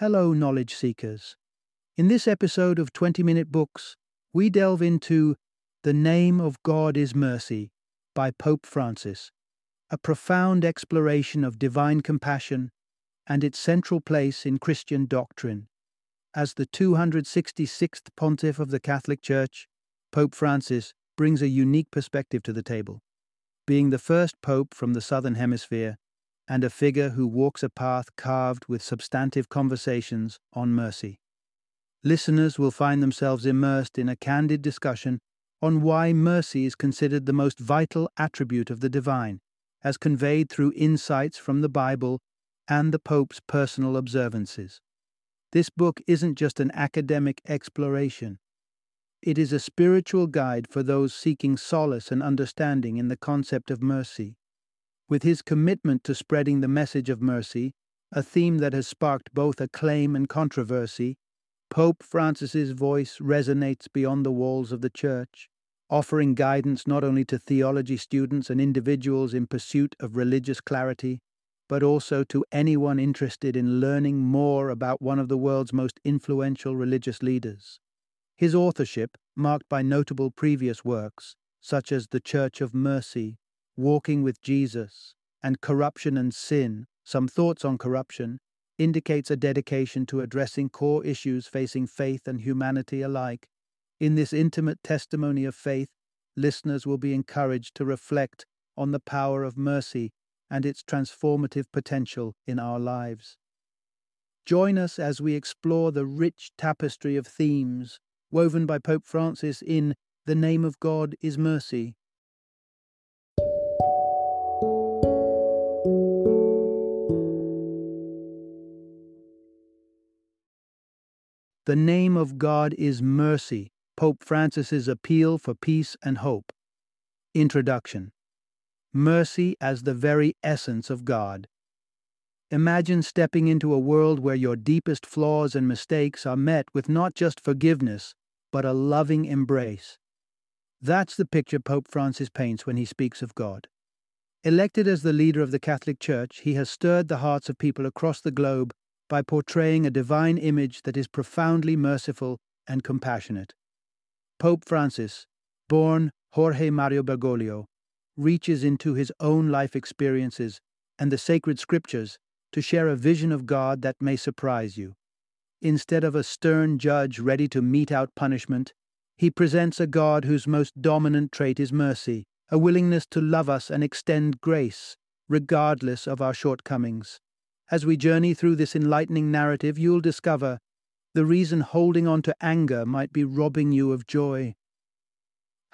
Hello, knowledge seekers. In this episode of 20 Minute Books, we delve into The Name of God is Mercy by Pope Francis, a profound exploration of divine compassion and its central place in Christian doctrine. As the 266th pontiff of the Catholic Church, Pope Francis brings a unique perspective to the table. Being the first pope from the Southern Hemisphere, and a figure who walks a path carved with substantive conversations on mercy. Listeners will find themselves immersed in a candid discussion on why mercy is considered the most vital attribute of the divine, as conveyed through insights from the Bible and the Pope's personal observances. This book isn't just an academic exploration. It is a spiritual guide for those seeking solace and understanding in the concept of mercy. With his commitment to spreading the message of mercy, a theme that has sparked both acclaim and controversy, Pope Francis's voice resonates beyond the walls of the church, offering guidance not only to theology students and individuals in pursuit of religious clarity, but also to anyone interested in learning more about one of the world's most influential religious leaders. His authorship, marked by notable previous works, such as The Church of Mercy walking with Jesus, and corruption and sin, some thoughts on corruption, indicates a dedication to addressing core issues facing faith and humanity alike. In this intimate testimony of faith, listeners will be encouraged to reflect on the power of mercy and its transformative potential in our lives. Join us as we explore the rich tapestry of themes woven by Pope Francis in The Name of God is Mercy, The name of God is mercy. Pope Francis's appeal for peace and hope. Introduction. Mercy as the very essence of God. Imagine stepping into a world where your deepest flaws and mistakes are met with not just forgiveness, but a loving embrace. That's the picture Pope Francis paints when he speaks of God. Elected as the leader of the Catholic Church, he has stirred the hearts of people across the globe by portraying a divine image that is profoundly merciful and compassionate. Pope Francis, born Jorge Mario Bergoglio, reaches into his own life experiences and the sacred scriptures to share a vision of God that may surprise you. Instead of a stern judge ready to mete out punishment, he presents a God whose most dominant trait is mercy, a willingness to love us and extend grace, regardless of our shortcomings. As we journey through this enlightening narrative, you'll discover the reason holding on to anger might be robbing you of joy.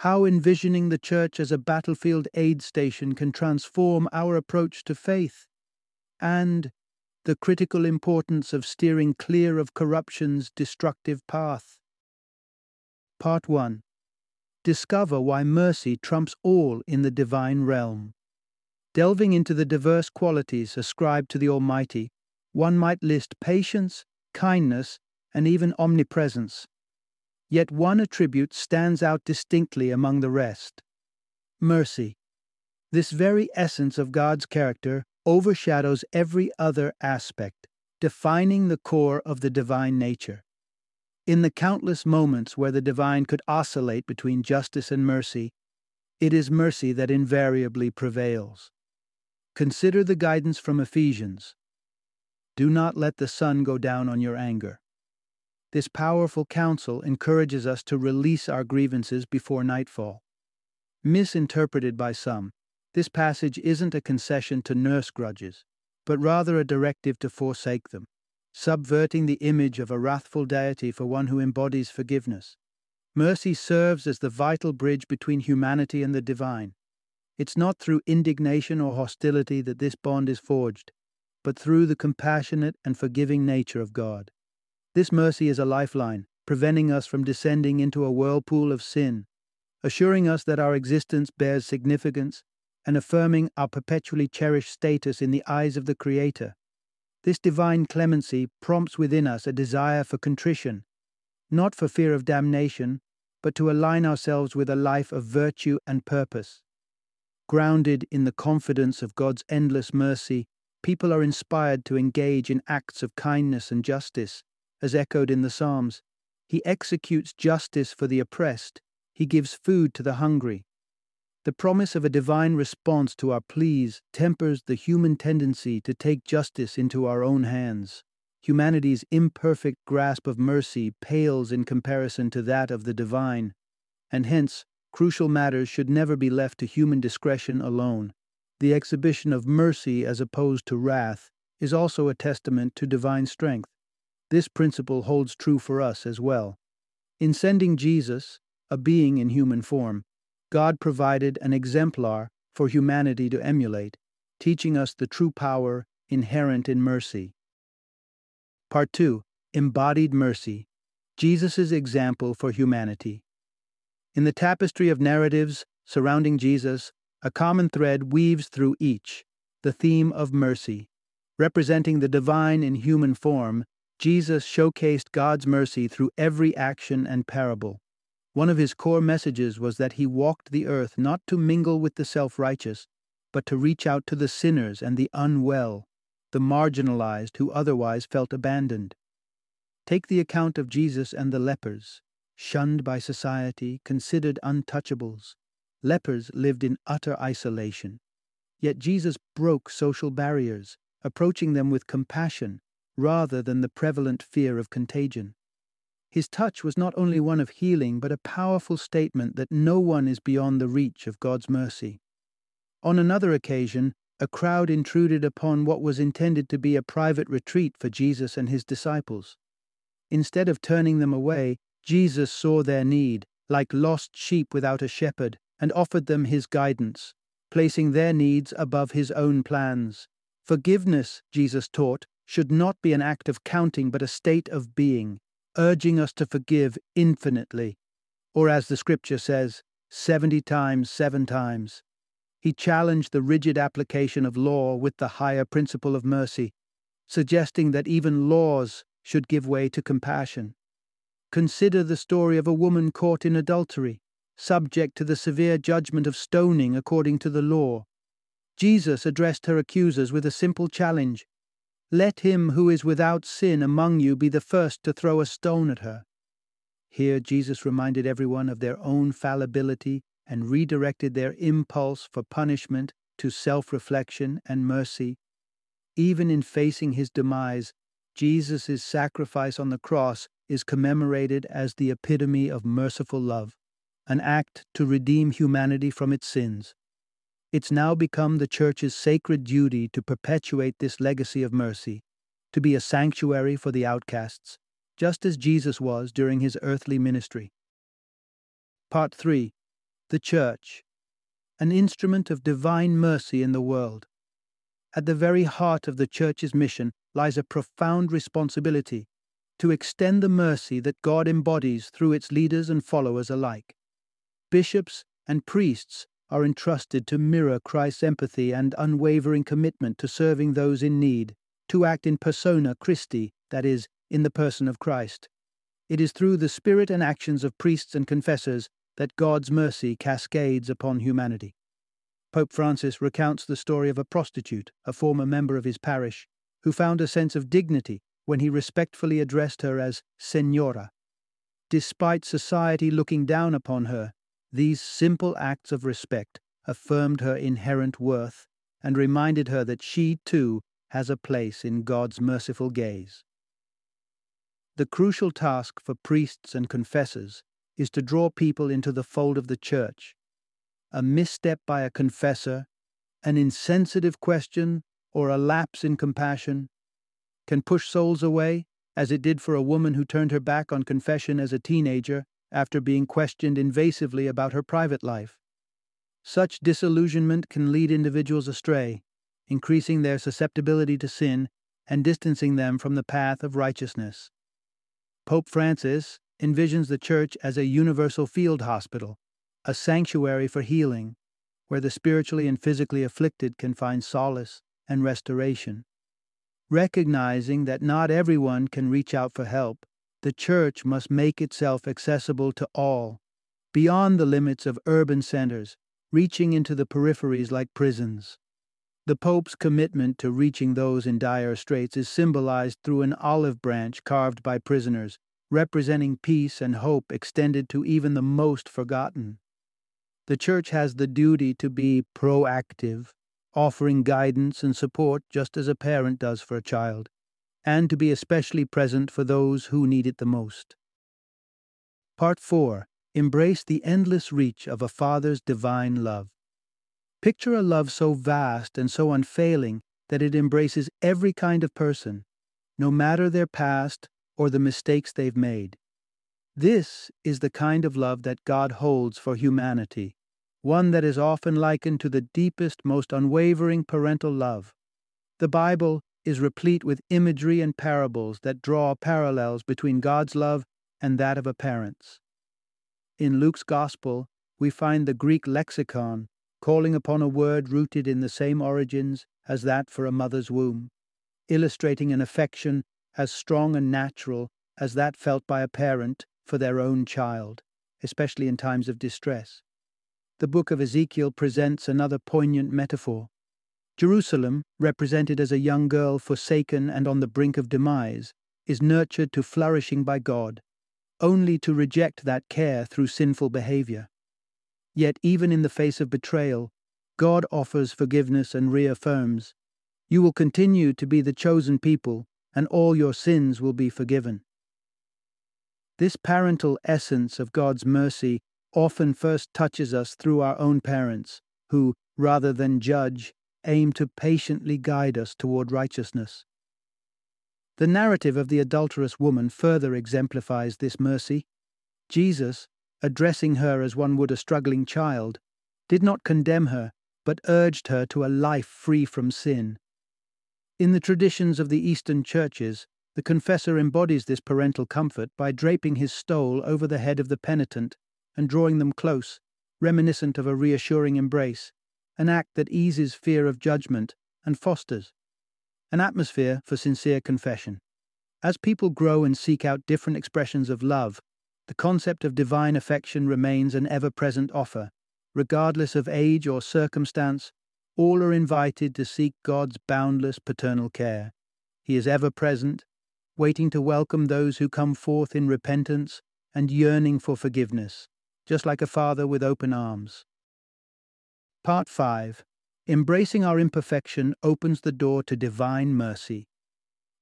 How envisioning the church as a battlefield aid station can transform our approach to faith. And the critical importance of steering clear of corruption's destructive path. Part 1 Discover why mercy trumps all in the divine realm. Delving into the diverse qualities ascribed to the Almighty, one might list patience, kindness, and even omnipresence. Yet one attribute stands out distinctly among the rest mercy. This very essence of God's character overshadows every other aspect, defining the core of the divine nature. In the countless moments where the divine could oscillate between justice and mercy, it is mercy that invariably prevails. Consider the guidance from Ephesians. Do not let the sun go down on your anger. This powerful counsel encourages us to release our grievances before nightfall. Misinterpreted by some, this passage isn't a concession to nurse grudges, but rather a directive to forsake them, subverting the image of a wrathful deity for one who embodies forgiveness. Mercy serves as the vital bridge between humanity and the divine, it's not through indignation or hostility that this bond is forged, but through the compassionate and forgiving nature of God. This mercy is a lifeline, preventing us from descending into a whirlpool of sin, assuring us that our existence bears significance, and affirming our perpetually cherished status in the eyes of the Creator. This divine clemency prompts within us a desire for contrition, not for fear of damnation, but to align ourselves with a life of virtue and purpose. Grounded in the confidence of God's endless mercy, people are inspired to engage in acts of kindness and justice, as echoed in the Psalms. He executes justice for the oppressed, he gives food to the hungry. The promise of a divine response to our pleas tempers the human tendency to take justice into our own hands. Humanity's imperfect grasp of mercy pales in comparison to that of the divine, and hence crucial matters should never be left to human discretion alone. The exhibition of mercy as opposed to wrath is also a testament to divine strength. This principle holds true for us as well. In sending Jesus, a being in human form, God provided an exemplar for humanity to emulate, teaching us the true power inherent in mercy. Part 2 Embodied Mercy Jesus' Example for Humanity. In the tapestry of narratives surrounding Jesus, a common thread weaves through each the theme of mercy. Representing the divine in human form, Jesus showcased God's mercy through every action and parable. One of his core messages was that he walked the earth not to mingle with the self righteous, but to reach out to the sinners and the unwell, the marginalized who otherwise felt abandoned. Take the account of Jesus and the lepers, shunned by society, considered untouchables. Lepers lived in utter isolation. Yet Jesus broke social barriers, approaching them with compassion rather than the prevalent fear of contagion. His touch was not only one of healing, but a powerful statement that no one is beyond the reach of God's mercy. On another occasion, a crowd intruded upon what was intended to be a private retreat for Jesus and his disciples. Instead of turning them away, Jesus saw their need, like lost sheep without a shepherd, and offered them his guidance, placing their needs above his own plans. Forgiveness, Jesus taught, should not be an act of counting but a state of being, urging us to forgive infinitely, or as the scripture says, 70 times, seven times. He challenged the rigid application of law with the higher principle of mercy, suggesting that even laws should give way to compassion. Consider the story of a woman caught in adultery, subject to the severe judgment of stoning according to the law. Jesus addressed her accusers with a simple challenge let him who is without sin among you be the first to throw a stone at her. Here Jesus reminded everyone of their own fallibility and redirected their impulse for punishment to self reflection and mercy. Even in facing his demise, Jesus' sacrifice on the cross is commemorated as the epitome of merciful love, an act to redeem humanity from its sins. It's now become the Church's sacred duty to perpetuate this legacy of mercy, to be a sanctuary for the outcasts, just as Jesus was during his earthly ministry. Part 3 The Church, an instrument of divine mercy in the world. At the very heart of the Church's mission lies a profound responsibility to extend the mercy that God embodies through its leaders and followers alike. Bishops and priests are entrusted to mirror Christ's empathy and unwavering commitment to serving those in need, to act in persona Christi, that is, in the person of Christ. It is through the spirit and actions of priests and confessors that God's mercy cascades upon humanity. Pope Francis recounts the story of a prostitute, a former member of his parish, who found a sense of dignity when he respectfully addressed her as Senora. Despite society looking down upon her, these simple acts of respect affirmed her inherent worth and reminded her that she, too, has a place in God's merciful gaze. The crucial task for priests and confessors is to draw people into the fold of the Church. A misstep by a confessor, an insensitive question, or a lapse in compassion can push souls away, as it did for a woman who turned her back on confession as a teenager after being questioned invasively about her private life. Such disillusionment can lead individuals astray, increasing their susceptibility to sin and distancing them from the path of righteousness. Pope Francis envisions the Church as a universal field hospital, a sanctuary for healing, where the spiritually and physically afflicted can find solace and restoration. Recognizing that not everyone can reach out for help, the church must make itself accessible to all, beyond the limits of urban centers, reaching into the peripheries like prisons. The Pope's commitment to reaching those in dire straits is symbolized through an olive branch carved by prisoners, representing peace and hope extended to even the most forgotten. The Church has the duty to be proactive, offering guidance and support just as a parent does for a child, and to be especially present for those who need it the most. Part 4 Embrace the endless reach of a Father's divine love. Picture a love so vast and so unfailing that it embraces every kind of person, no matter their past or the mistakes they've made. This is the kind of love that God holds for humanity, one that is often likened to the deepest, most unwavering parental love. The Bible is replete with imagery and parables that draw parallels between God's love and that of a parent's. In Luke's Gospel, we find the Greek lexicon calling upon a word rooted in the same origins as that for a mother's womb, illustrating an affection as strong and natural as that felt by a parent for their own child, especially in times of distress. The book of Ezekiel presents another poignant metaphor. Jerusalem, represented as a young girl forsaken and on the brink of demise, is nurtured to flourishing by God, only to reject that care through sinful behavior. Yet, even in the face of betrayal, God offers forgiveness and reaffirms, You will continue to be the chosen people, and all your sins will be forgiven. This parental essence of God's mercy often first touches us through our own parents, who, rather than judge, aim to patiently guide us toward righteousness. The narrative of the adulterous woman further exemplifies this mercy. Jesus, addressing her as one would a struggling child, did not condemn her, but urged her to a life free from sin. In the traditions of the Eastern churches, the confessor embodies this parental comfort by draping his stole over the head of the penitent and drawing them close, reminiscent of a reassuring embrace, an act that eases fear of judgment and fosters an atmosphere for sincere confession. As people grow and seek out different expressions of love, the concept of divine affection remains an ever present offer. Regardless of age or circumstance, all are invited to seek God's boundless paternal care. He is ever present, waiting to welcome those who come forth in repentance and yearning for forgiveness, just like a father with open arms. Part 5 Embracing our imperfection opens the door to divine mercy.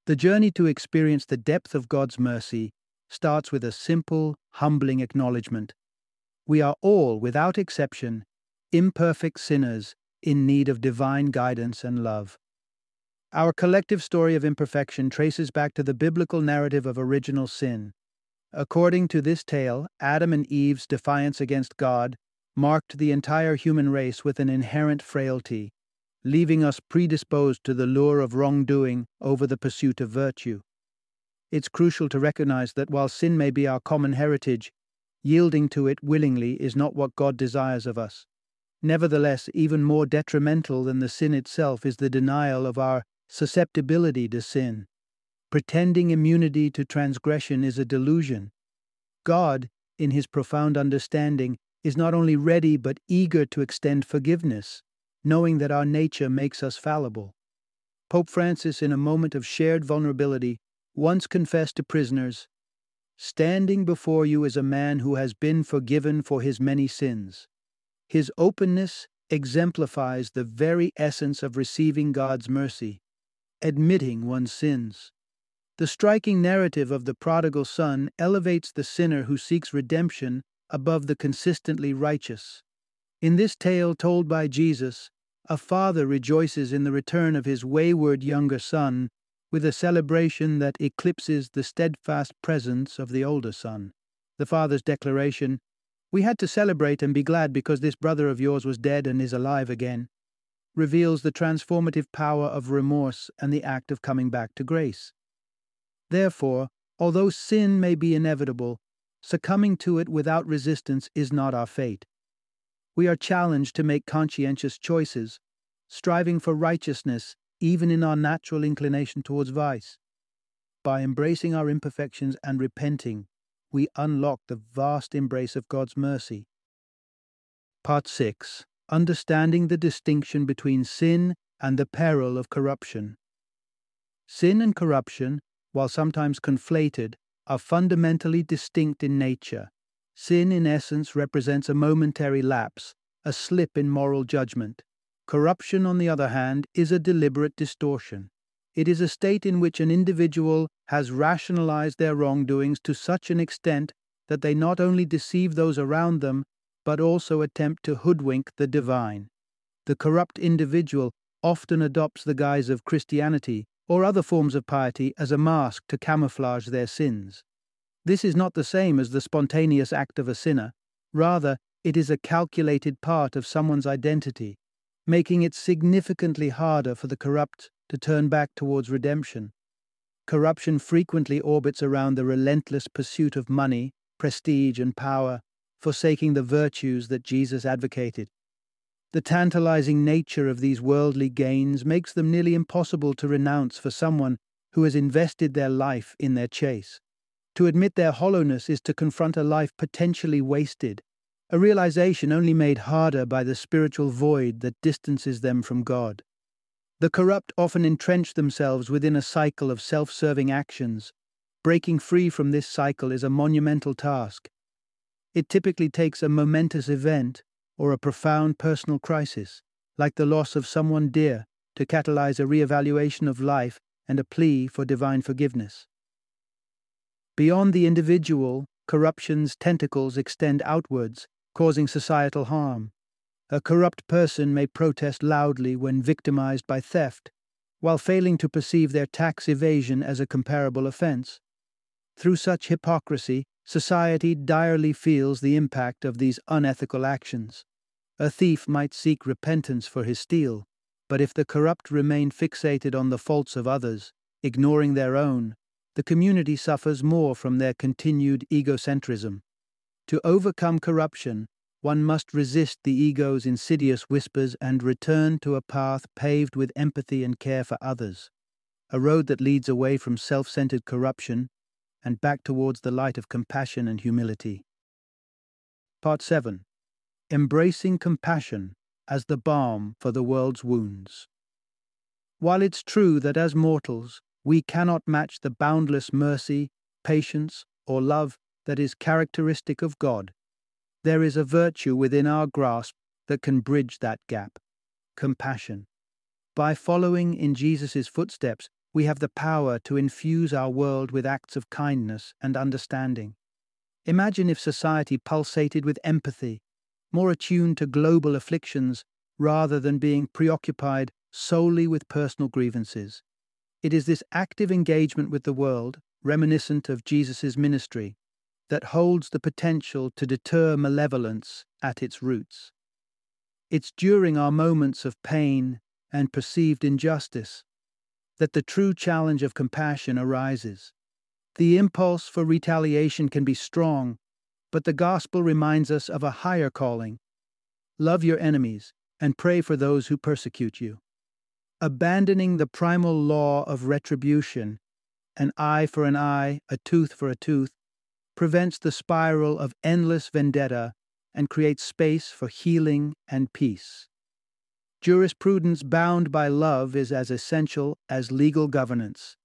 The journey to experience the depth of God's mercy starts with a simple, humbling acknowledgement. We are all, without exception, imperfect sinners in need of divine guidance and love. Our collective story of imperfection traces back to the biblical narrative of original sin. According to this tale, Adam and Eve's defiance against God marked the entire human race with an inherent frailty, leaving us predisposed to the lure of wrongdoing over the pursuit of virtue. It's crucial to recognize that while sin may be our common heritage, yielding to it willingly is not what God desires of us. Nevertheless, even more detrimental than the sin itself is the denial of our susceptibility to sin. Pretending immunity to transgression is a delusion. God, in his profound understanding, is not only ready but eager to extend forgiveness, knowing that our nature makes us fallible. Pope Francis, in a moment of shared vulnerability, once confessed to prisoners Standing before you is a man who has been forgiven for his many sins. His openness exemplifies the very essence of receiving God's mercy, admitting one's sins. The striking narrative of the prodigal son elevates the sinner who seeks redemption above the consistently righteous. In this tale told by Jesus, a father rejoices in the return of his wayward younger son with a celebration that eclipses the steadfast presence of the older son. The father's declaration, We had to celebrate and be glad because this brother of yours was dead and is alive again, reveals the transformative power of remorse and the act of coming back to grace. Therefore, although sin may be inevitable, Succumbing to it without resistance is not our fate. We are challenged to make conscientious choices, striving for righteousness even in our natural inclination towards vice. By embracing our imperfections and repenting, we unlock the vast embrace of God's mercy. Part 6 Understanding the distinction between sin and the peril of corruption. Sin and corruption, while sometimes conflated, are fundamentally distinct in nature. Sin, in essence, represents a momentary lapse, a slip in moral judgment. Corruption, on the other hand, is a deliberate distortion. It is a state in which an individual has rationalized their wrongdoings to such an extent that they not only deceive those around them, but also attempt to hoodwink the divine. The corrupt individual often adopts the guise of Christianity or other forms of piety as a mask to camouflage their sins. This is not the same as the spontaneous act of a sinner. Rather, it is a calculated part of someone's identity, making it significantly harder for the corrupt to turn back towards redemption. Corruption frequently orbits around the relentless pursuit of money, prestige, and power, forsaking the virtues that Jesus advocated. The tantalizing nature of these worldly gains makes them nearly impossible to renounce for someone who has invested their life in their chase. To admit their hollowness is to confront a life potentially wasted, a realization only made harder by the spiritual void that distances them from God. The corrupt often entrench themselves within a cycle of self serving actions. Breaking free from this cycle is a monumental task. It typically takes a momentous event or a profound personal crisis, like the loss of someone dear, to catalyze a re-evaluation of life and a plea for divine forgiveness. Beyond the individual, corruption's tentacles extend outwards, causing societal harm. A corrupt person may protest loudly when victimized by theft, while failing to perceive their tax evasion as a comparable offense. Through such hypocrisy, Society direly feels the impact of these unethical actions. A thief might seek repentance for his steal, but if the corrupt remain fixated on the faults of others, ignoring their own, the community suffers more from their continued egocentrism. To overcome corruption, one must resist the ego's insidious whispers and return to a path paved with empathy and care for others, a road that leads away from self centered corruption and back towards the light of compassion and humility. Part 7 Embracing Compassion as the Balm for the World's Wounds. While it's true that as mortals we cannot match the boundless mercy, patience, or love that is characteristic of God, there is a virtue within our grasp that can bridge that gap compassion. By following in Jesus' footsteps, we have the power to infuse our world with acts of kindness and understanding. Imagine if society pulsated with empathy, more attuned to global afflictions rather than being preoccupied solely with personal grievances. It is this active engagement with the world, reminiscent of Jesus' ministry, that holds the potential to deter malevolence at its roots. It's during our moments of pain and perceived injustice that the true challenge of compassion arises. The impulse for retaliation can be strong, but the gospel reminds us of a higher calling love your enemies and pray for those who persecute you. Abandoning the primal law of retribution, an eye for an eye, a tooth for a tooth, prevents the spiral of endless vendetta and creates space for healing and peace. Jurisprudence bound by love is as essential as legal governance.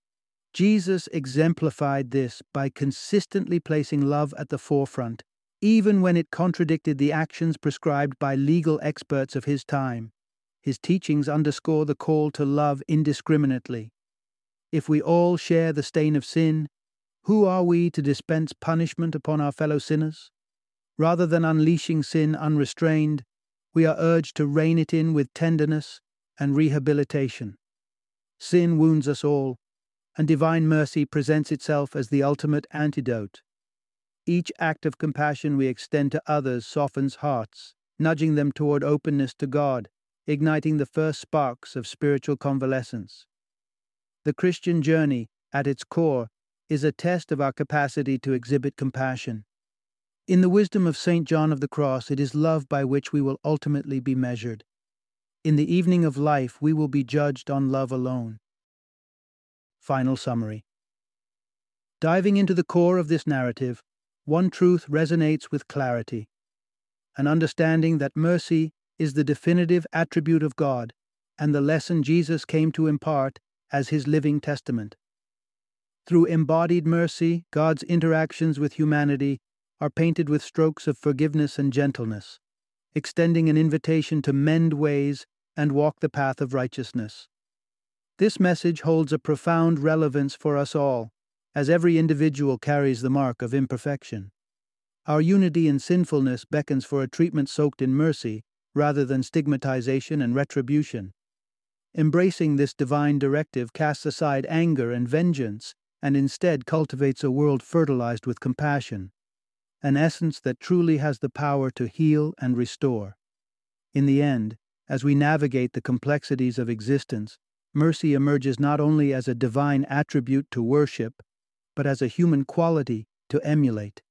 Jesus exemplified this by consistently placing love at the forefront, even when it contradicted the actions prescribed by legal experts of his time. His teachings underscore the call to love indiscriminately. If we all share the stain of sin, who are we to dispense punishment upon our fellow sinners? Rather than unleashing sin unrestrained, we are urged to rein it in with tenderness and rehabilitation. Sin wounds us all, and divine mercy presents itself as the ultimate antidote. Each act of compassion we extend to others softens hearts, nudging them toward openness to God, igniting the first sparks of spiritual convalescence. The Christian journey, at its core, is a test of our capacity to exhibit compassion. In the wisdom of St. John of the Cross, it is love by which we will ultimately be measured. In the evening of life, we will be judged on love alone. Final summary Diving into the core of this narrative, one truth resonates with clarity an understanding that mercy is the definitive attribute of God and the lesson Jesus came to impart as his living testament. Through embodied mercy, God's interactions with humanity are painted with strokes of forgiveness and gentleness, extending an invitation to mend ways and walk the path of righteousness. This message holds a profound relevance for us all, as every individual carries the mark of imperfection. Our unity in sinfulness beckons for a treatment soaked in mercy rather than stigmatization and retribution. Embracing this divine directive casts aside anger and vengeance and instead cultivates a world fertilized with compassion, an essence that truly has the power to heal and restore. In the end, as we navigate the complexities of existence, mercy emerges not only as a divine attribute to worship, but as a human quality to emulate.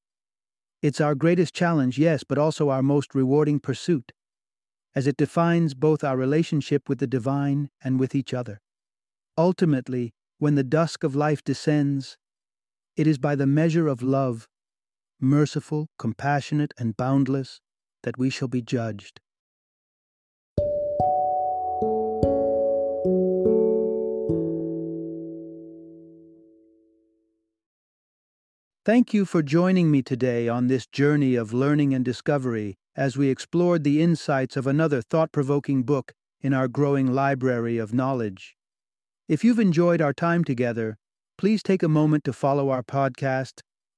It's our greatest challenge, yes, but also our most rewarding pursuit, as it defines both our relationship with the divine and with each other. Ultimately, when the dusk of life descends, it is by the measure of love, merciful, compassionate, and boundless, that we shall be judged. Thank you for joining me today on this journey of learning and discovery as we explored the insights of another thought provoking book in our growing library of knowledge. If you've enjoyed our time together, please take a moment to follow our podcast,